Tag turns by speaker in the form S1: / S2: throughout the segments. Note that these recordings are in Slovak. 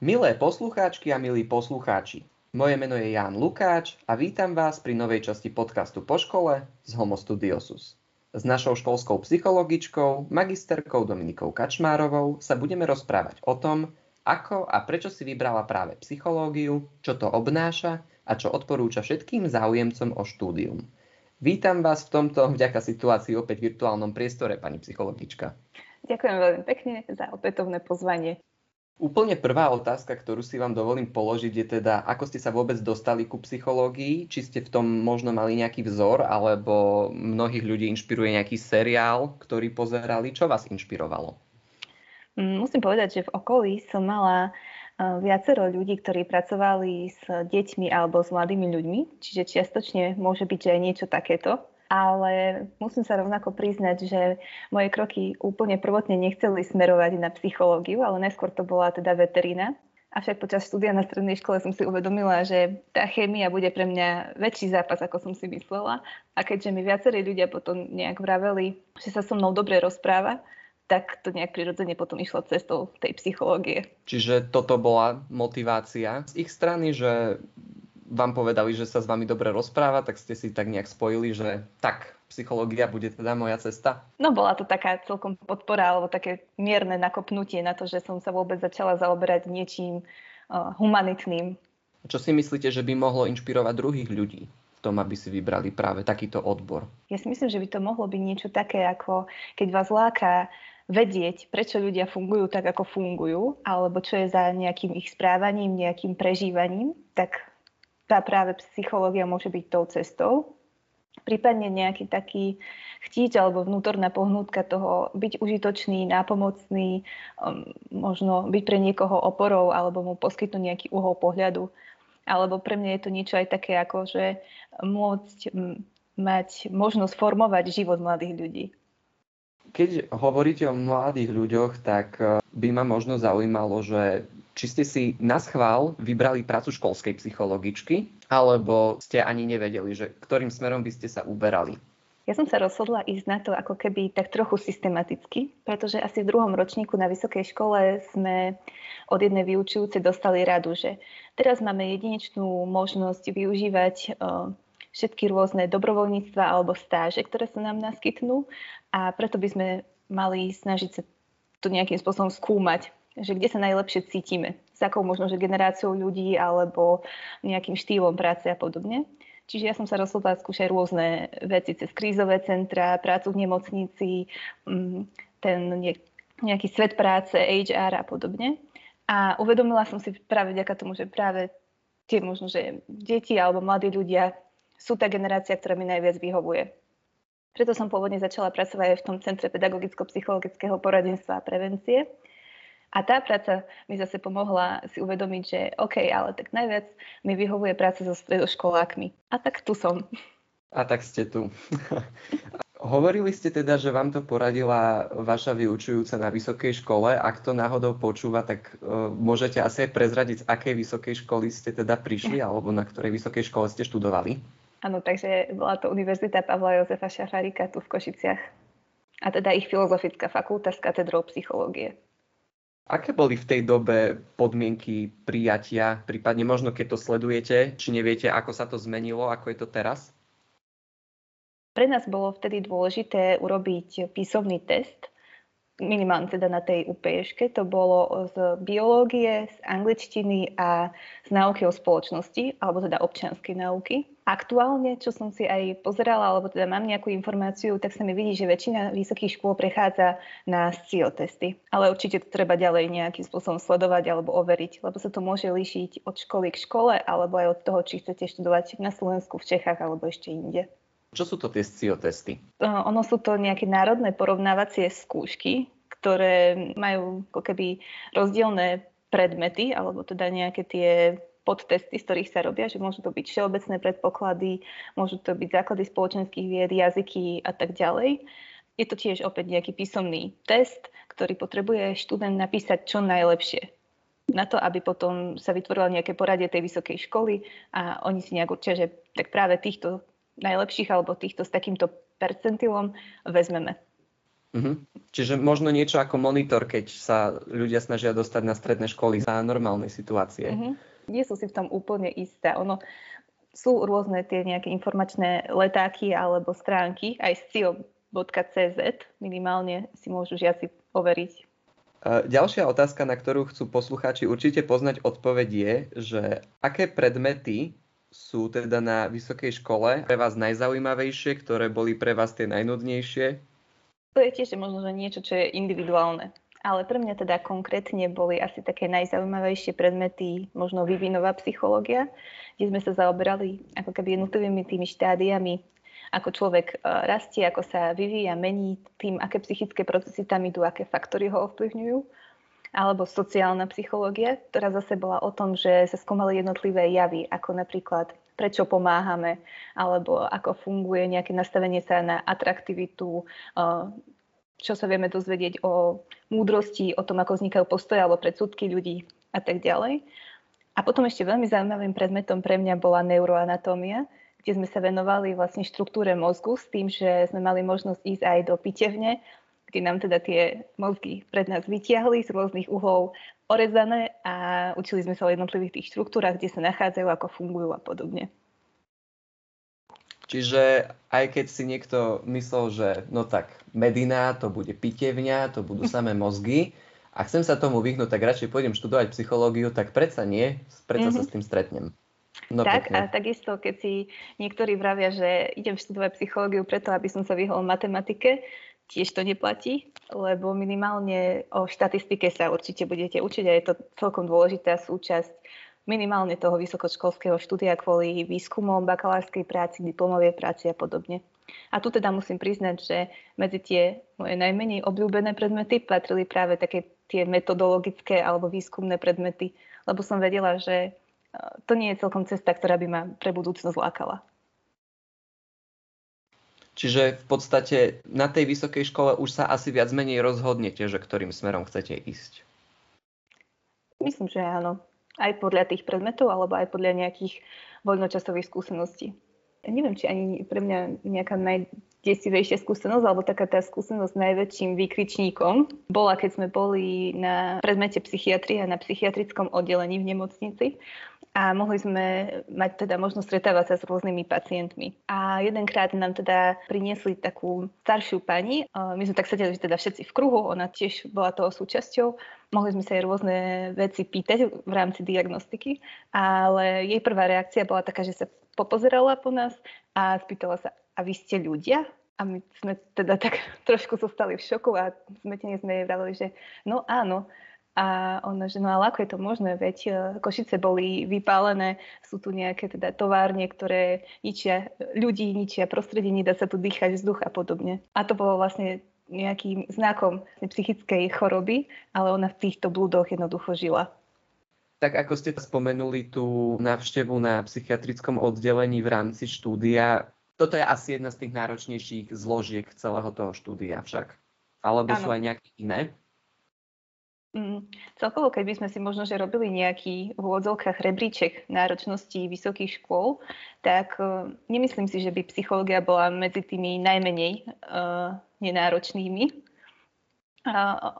S1: Milé poslucháčky a milí poslucháči, moje meno je Ján Lukáč a vítam vás pri novej časti podcastu Po škole z Homo Studiosus. S našou školskou psychologičkou, magisterkou Dominikou Kačmárovou sa budeme rozprávať o tom, ako a prečo si vybrala práve psychológiu, čo to obnáša a čo odporúča všetkým záujemcom o štúdium. Vítam vás v tomto vďaka situácii opäť v virtuálnom priestore, pani psychologička.
S2: Ďakujem veľmi pekne za opätovné pozvanie.
S1: Úplne prvá otázka, ktorú si vám dovolím položiť, je teda, ako ste sa vôbec dostali ku psychológii? Či ste v tom možno mali nejaký vzor, alebo mnohých ľudí inšpiruje nejaký seriál, ktorý pozerali? Čo vás inšpirovalo?
S2: Mm, musím povedať, že v okolí som mala e, viacero ľudí, ktorí pracovali s deťmi alebo s mladými ľuďmi, čiže čiastočne môže byť, aj niečo takéto ale musím sa rovnako priznať, že moje kroky úplne prvotne nechceli smerovať na psychológiu, ale neskôr to bola teda veterina. Avšak počas štúdia na strednej škole som si uvedomila, že tá chémia bude pre mňa väčší zápas, ako som si myslela. A keďže mi viacerí ľudia potom nejak vraveli, že sa so mnou dobre rozpráva, tak to nejak prirodzene potom išlo cestou tej psychológie.
S1: Čiže toto bola motivácia z ich strany, že vám povedali, že sa s vami dobre rozpráva, tak ste si tak nejak spojili, že tak, psychológia bude teda moja cesta?
S2: No bola to taká celkom podpora alebo také mierne nakopnutie na to, že som sa vôbec začala zaoberať niečím uh, humanitným.
S1: Čo si myslíte, že by mohlo inšpirovať druhých ľudí? v tom, aby si vybrali práve takýto odbor?
S2: Ja si myslím, že by to mohlo byť niečo také, ako keď vás láka vedieť, prečo ľudia fungujú tak, ako fungujú, alebo čo je za nejakým ich správaním, nejakým prežívaním, tak tá práve psychológia môže byť tou cestou. Prípadne nejaký taký chtíč alebo vnútorná pohnutka toho byť užitočný, nápomocný, um, možno byť pre niekoho oporou alebo mu poskytnúť nejaký uhol pohľadu. Alebo pre mňa je to niečo aj také, ako že môcť mať možnosť formovať život mladých ľudí.
S1: Keď hovoríte o mladých ľuďoch, tak eh, by ma možno zaujímalo, že či ste si na schvál vybrali prácu školskej psychologičky, alebo ste ani nevedeli, že ktorým smerom by ste sa uberali?
S2: Ja som sa rozhodla ísť na to ako keby tak trochu systematicky, pretože asi v druhom ročníku na vysokej škole sme od jednej vyučujúcej dostali radu, že teraz máme jedinečnú možnosť využívať všetky rôzne dobrovoľníctva alebo stáže, ktoré sa nám naskytnú a preto by sme mali snažiť sa to nejakým spôsobom skúmať že kde sa najlepšie cítime, s akou možno, že generáciou ľudí alebo nejakým štýlom práce a podobne. Čiže ja som sa rozhodla skúšať rôzne veci cez krízové centra, prácu v nemocnici, mm, ten nejaký svet práce, HR a podobne. A uvedomila som si práve vďaka tomu, že práve tie možno, že deti alebo mladí ľudia sú tá generácia, ktorá mi najviac vyhovuje. Preto som pôvodne začala pracovať aj v tom Centre pedagogicko-psychologického poradenstva a prevencie. A tá práca mi zase pomohla si uvedomiť, že OK, ale tak najviac mi vyhovuje práca so stredoškolákmi. A tak tu som.
S1: A tak ste tu. Hovorili ste teda, že vám to poradila vaša vyučujúca na vysokej škole. Ak to náhodou počúva, tak uh, môžete asi aj prezradiť, z akej vysokej školy ste teda prišli alebo na ktorej vysokej škole ste študovali?
S2: Áno, takže bola to Univerzita Pavla Jozefa Šafárika tu v Košiciach. A teda ich filozofická fakulta s katedrou psychológie.
S1: Aké boli v tej dobe podmienky prijatia, prípadne možno keď to sledujete, či neviete, ako sa to zmenilo, ako je to teraz?
S2: Pre nás bolo vtedy dôležité urobiť písomný test, minimálne teda na tej UPŠke, to bolo z biológie, z angličtiny a z náuky o spoločnosti, alebo teda občianskej náuky. Aktuálne, čo som si aj pozerala, alebo teda mám nejakú informáciu, tak sa mi vidí, že väčšina vysokých škôl prechádza na SCIO testy. Ale určite to treba ďalej nejakým spôsobom sledovať alebo overiť, lebo sa to môže líšiť od školy k škole, alebo aj od toho, či chcete študovať na Slovensku, v Čechách alebo ešte inde.
S1: Čo sú to tie SCIO testy?
S2: Ono sú to nejaké národné porovnávacie skúšky, ktoré majú ako keby rozdielne predmety, alebo teda nejaké tie podtesty, z ktorých sa robia, že môžu to byť všeobecné predpoklady, môžu to byť základy spoločenských vied, jazyky a tak ďalej. Je to tiež opäť nejaký písomný test, ktorý potrebuje študent napísať čo najlepšie na to, aby potom sa vytvorilo nejaké poradie tej vysokej školy a oni si nejak určia, že tak práve týchto najlepších alebo týchto s takýmto percentilom vezmeme.
S1: Uh-huh. Čiže možno niečo ako monitor, keď sa ľudia snažia dostať na stredné školy za normálnej situácie. Uh-huh.
S2: Nie sú si v tom úplne isté. Ono, sú rôzne tie nejaké informačné letáky alebo stránky, aj scio.cz minimálne si môžu žiaci overiť.
S1: Ďalšia otázka, na ktorú chcú poslucháči určite poznať odpoveď je, že aké predmety sú teda na vysokej škole pre vás najzaujímavejšie, ktoré boli pre vás tie najnudnejšie
S2: to je tiež možno, že niečo, čo je individuálne. Ale pre mňa teda konkrétne boli asi také najzaujímavejšie predmety, možno vývinová psychológia, kde sme sa zaoberali ako keby jednotlivými tými štádiami, ako človek e, rastie, ako sa vyvíja, mení tým, aké psychické procesy tam idú, aké faktory ho ovplyvňujú. Alebo sociálna psychológia, ktorá zase bola o tom, že sa skúmali jednotlivé javy, ako napríklad prečo pomáhame, alebo ako funguje nejaké nastavenie sa na atraktivitu, čo sa vieme dozvedieť o múdrosti, o tom, ako vznikajú postoje alebo predsudky ľudí a tak ďalej. A potom ešte veľmi zaujímavým predmetom pre mňa bola neuroanatómia, kde sme sa venovali vlastne štruktúre mozgu s tým, že sme mali možnosť ísť aj do pitevne, kde nám teda tie mozgy pred nás vytiahli z rôznych uhlov orezané a učili sme sa o jednotlivých tých štruktúrach, kde sa nachádzajú, ako fungujú a podobne.
S1: Čiže aj keď si niekto myslel, že no tak Medina, to bude pitevňa, to budú samé mozgy a chcem sa tomu vyhnúť, tak radšej pôjdem študovať psychológiu, tak predsa nie, predsa mm-hmm. sa mhm. s tým stretnem.
S2: No, tak pekne. a takisto, keď si niektorí vravia, že idem študovať psychológiu preto, aby som sa vyhol matematike, tiež to neplatí, lebo minimálne o štatistike sa určite budete učiť a je to celkom dôležitá súčasť minimálne toho vysokoškolského štúdia kvôli výskumom, bakalárskej práci, diplomovej práci a podobne. A tu teda musím priznať, že medzi tie moje najmenej obľúbené predmety patrili práve také tie metodologické alebo výskumné predmety, lebo som vedela, že e, to nie je celkom cesta, ktorá by ma pre budúcnosť lákala.
S1: Čiže v podstate na tej vysokej škole už sa asi viac menej rozhodnete, že ktorým smerom chcete ísť.
S2: Myslím, že áno. Aj podľa tých predmetov, alebo aj podľa nejakých voľnočasových skúseností. Neviem, či ani pre mňa nejaká naj, desivejšia skúsenosť, alebo taká tá skúsenosť najväčším výkričníkom bola, keď sme boli na predmete psychiatrie a na psychiatrickom oddelení v nemocnici a mohli sme mať teda možnosť stretávať sa s rôznymi pacientmi. A jedenkrát nám teda priniesli takú staršiu pani. My sme tak sedeli teda všetci v kruhu, ona tiež bola toho súčasťou. Mohli sme sa jej rôzne veci pýtať v rámci diagnostiky, ale jej prvá reakcia bola taká, že sa popozerala po nás a spýtala sa, a vy ste ľudia? A my sme teda tak trošku zostali v šoku a zmetene sme jej vravili, že no áno. A ona, že no ale ako je to možné, veď e, Košice boli vypálené, sú tu nejaké teda továrne, ktoré ničia ľudí, ničia prostredie, nedá sa tu dýchať vzduch a podobne. A to bolo vlastne nejakým znakom psychickej choroby, ale ona v týchto blúdoch jednoducho žila.
S1: Tak ako ste spomenuli tú návštevu na psychiatrickom oddelení v rámci štúdia, toto je asi jedna z tých náročnejších zložiek celého toho štúdia však. Alebo ano. sú aj nejaké iné?
S2: Mm, celkovo, keď by sme si možno že robili nejaký v úvodzovkách rebríček náročnosti vysokých škôl, tak uh, nemyslím si, že by psychológia bola medzi tými najmenej uh, nenáročnými. Uh,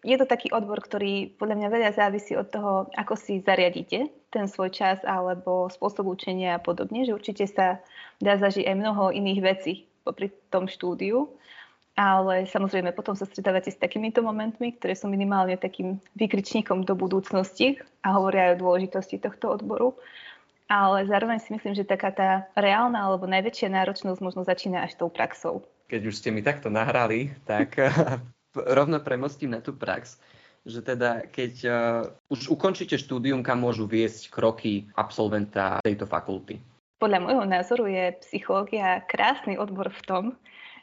S2: je to taký odbor, ktorý podľa mňa veľa závisí od toho, ako si zariadíte ten svoj čas alebo spôsob učenia a podobne, že určite sa dá zažiť aj mnoho iných vecí popri tom štúdiu. Ale samozrejme, potom sa stretávate s takýmito momentmi, ktoré sú minimálne takým vykričníkom do budúcnosti a hovoria aj o dôležitosti tohto odboru. Ale zároveň si myslím, že taká tá reálna alebo najväčšia náročnosť možno začína až tou praxou.
S1: Keď už ste mi takto nahrali, tak rovno premostím na tú prax, že teda keď uh, už ukončíte štúdium, kam môžu viesť kroky absolventa tejto fakulty?
S2: Podľa môjho názoru je psychológia krásny odbor v tom,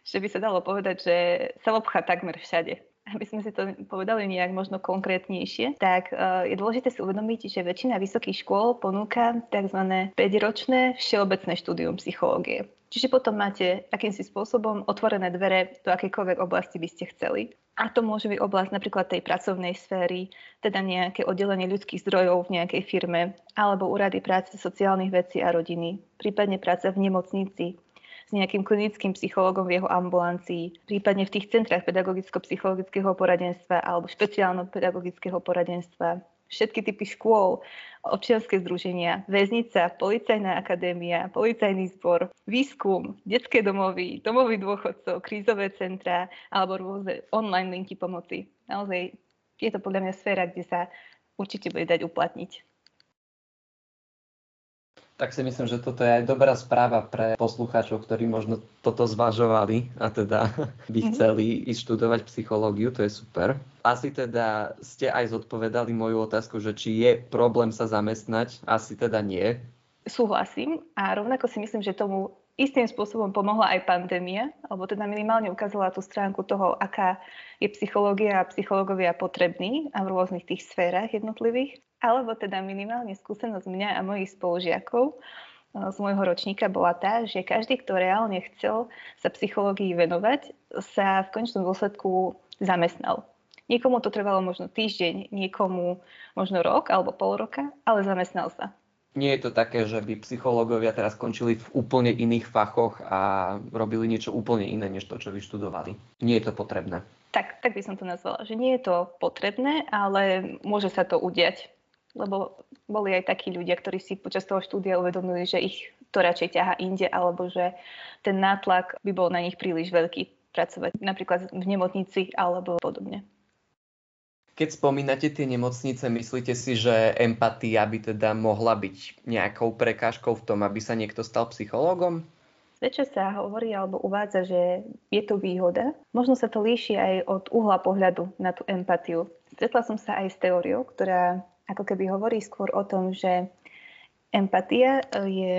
S2: že by sa dalo povedať, že sa obchá takmer všade aby sme si to povedali nejak možno konkrétnejšie, tak uh, je dôležité si uvedomiť, že väčšina vysokých škôl ponúka tzv. 5-ročné všeobecné štúdium psychológie. Čiže potom máte akýmsi spôsobom otvorené dvere do akejkoľvek oblasti by ste chceli. A to môže byť oblasť napríklad tej pracovnej sféry, teda nejaké oddelenie ľudských zdrojov v nejakej firme, alebo úrady práce sociálnych vecí a rodiny, prípadne práca v nemocnici, s nejakým klinickým psychologom v jeho ambulancii, prípadne v tých centrách pedagogicko-psychologického poradenstva alebo špeciálno-pedagogického poradenstva, všetky typy škôl, občianske združenia, väznica, policajná akadémia, policajný zbor, výskum, detské domovy, domovy dôchodcov, krízové centrá alebo rôzne online linky pomoci. Naozaj je to podľa mňa sféra, kde sa určite bude dať uplatniť.
S1: Tak si myslím, že toto je aj dobrá správa pre poslucháčov, ktorí možno toto zvažovali a teda by mhm. chceli ísť študovať psychológiu, to je super. Asi teda ste aj zodpovedali moju otázku, že či je problém sa zamestnať, asi teda nie.
S2: Súhlasím a rovnako si myslím, že tomu istým spôsobom pomohla aj pandémia, alebo teda minimálne ukázala tú stránku toho, aká je psychológia a psychológovia potrební a v rôznych tých sférach jednotlivých alebo teda minimálne skúsenosť mňa a mojich spolužiakov eh, z môjho ročníka bola tá, že každý, kto reálne chcel sa psychológii venovať, sa v konečnom dôsledku zamestnal. Niekomu to trvalo možno týždeň, niekomu možno rok alebo pol roka, ale zamestnal sa.
S1: Nie je to také, že by psychológovia teraz skončili v úplne iných fachoch a robili niečo úplne iné, než to, čo vyštudovali. Nie je to potrebné.
S2: Tak, tak by som to nazvala, že nie je to potrebné, ale môže sa to udiať lebo boli aj takí ľudia, ktorí si počas toho štúdia uvedomili, že ich to radšej ťaha inde, alebo že ten nátlak by bol na nich príliš veľký pracovať napríklad v nemocnici alebo podobne.
S1: Keď spomínate tie nemocnice, myslíte si, že empatia by teda mohla byť nejakou prekážkou v tom, aby sa niekto stal psychológom?
S2: Zväčša sa hovorí alebo uvádza, že je to výhoda. Možno sa to líši aj od uhla pohľadu na tú empatiu. Stretla som sa aj s teóriou, ktorá ako keby hovorí skôr o tom, že empatia e, je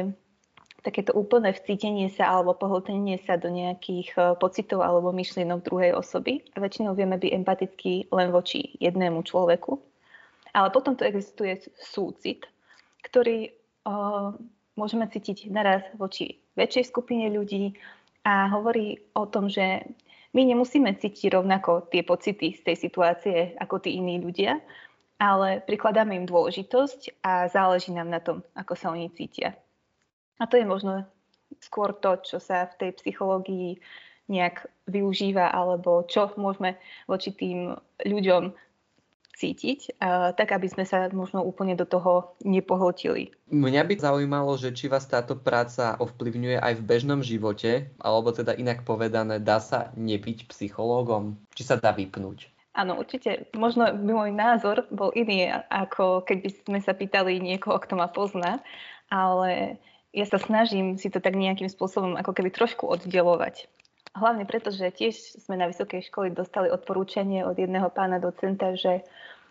S2: takéto úplné vcítenie sa alebo pohltenie sa do nejakých e, pocitov alebo myšlienok druhej osoby. A väčšinou vieme byť empatický len voči jednému človeku. Ale potom tu existuje súcit, ktorý o, e, môžeme cítiť naraz voči väčšej skupine ľudí a hovorí o tom, že my nemusíme cítiť rovnako tie pocity z tej situácie ako tí iní ľudia, ale prikladáme im dôležitosť a záleží nám na tom, ako sa oni cítia. A to je možno skôr to, čo sa v tej psychológii nejak využíva, alebo čo môžeme voči tým ľuďom cítiť, tak aby sme sa možno úplne do toho nepohltili.
S1: Mňa by zaujímalo, že či vás táto práca ovplyvňuje aj v bežnom živote, alebo teda inak povedané, dá sa nebyť psychológom? Či sa dá vypnúť?
S2: Áno, určite. Možno by môj názor bol iný, ako keby sme sa pýtali niekoho, kto ma pozná, ale ja sa snažím si to tak nejakým spôsobom ako keby trošku oddelovať. Hlavne preto, že tiež sme na vysokej škole dostali odporúčanie od jedného pána docenta, že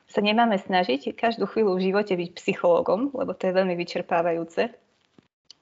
S2: sa nemáme snažiť každú chvíľu v živote byť psychológom, lebo to je veľmi vyčerpávajúce.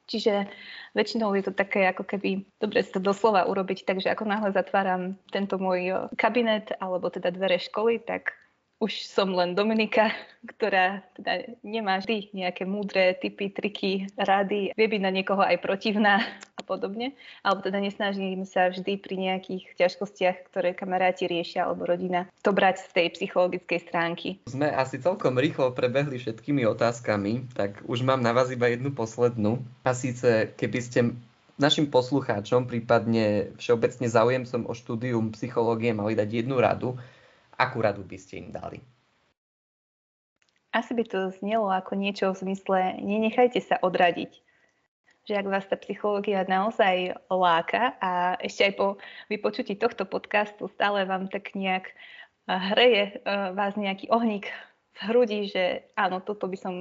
S2: Čiže väčšinou je to také ako keby, dobre si to doslova urobiť, takže ako náhle zatváram tento môj kabinet alebo teda dvere školy, tak už som len Dominika, ktorá teda nemá vždy nejaké múdre typy, triky, rady, vie byť na niekoho aj protivná podobne. Alebo teda nesnažím sa vždy pri nejakých ťažkostiach, ktoré kamaráti riešia alebo rodina, to brať z tej psychologickej stránky.
S1: Sme asi celkom rýchlo prebehli všetkými otázkami, tak už mám na vás iba jednu poslednú. A síce, keby ste našim poslucháčom, prípadne všeobecne záujemcom o štúdium psychológie mali dať jednu radu, akú radu by ste im dali?
S2: Asi by to znelo ako niečo v zmysle nenechajte sa odradiť. Že ak vás tá psychológia naozaj láka a ešte aj po vypočutí tohto podcastu stále vám tak nejak hreje vás nejaký ohník v hrudi, že áno, toto by som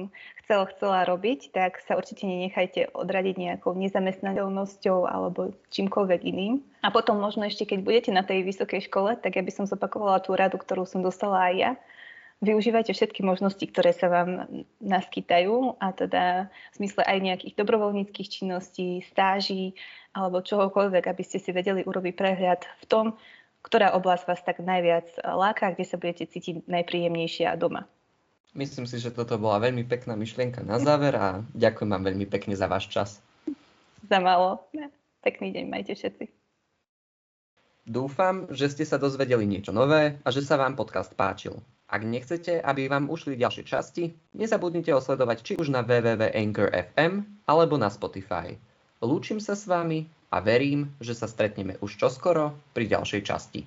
S2: chcela, chcela robiť, tak sa určite nenechajte odradiť nejakou nezamestnateľnosťou alebo čímkoľvek iným. A potom možno ešte, keď budete na tej vysokej škole, tak ja by som zopakovala tú radu, ktorú som dostala aj ja. Využívajte všetky možnosti, ktoré sa vám naskytajú a teda v zmysle aj nejakých dobrovoľníckých činností, stáží alebo čohokoľvek, aby ste si vedeli urobiť prehľad v tom, ktorá oblasť vás tak najviac láka, kde sa budete cítiť najpríjemnejšie a doma.
S1: Myslím si, že toto bola veľmi pekná myšlienka na záver a ďakujem vám veľmi pekne za váš čas.
S2: Za malo. Pekný deň majte všetci.
S1: Dúfam, že ste sa dozvedeli niečo nové a že sa vám podcast páčil. Ak nechcete, aby vám ušli ďalšie časti, nezabudnite osledovať či už na www.anchor.fm alebo na Spotify. Lúčim sa s vami a verím, že sa stretneme už čoskoro pri ďalšej časti.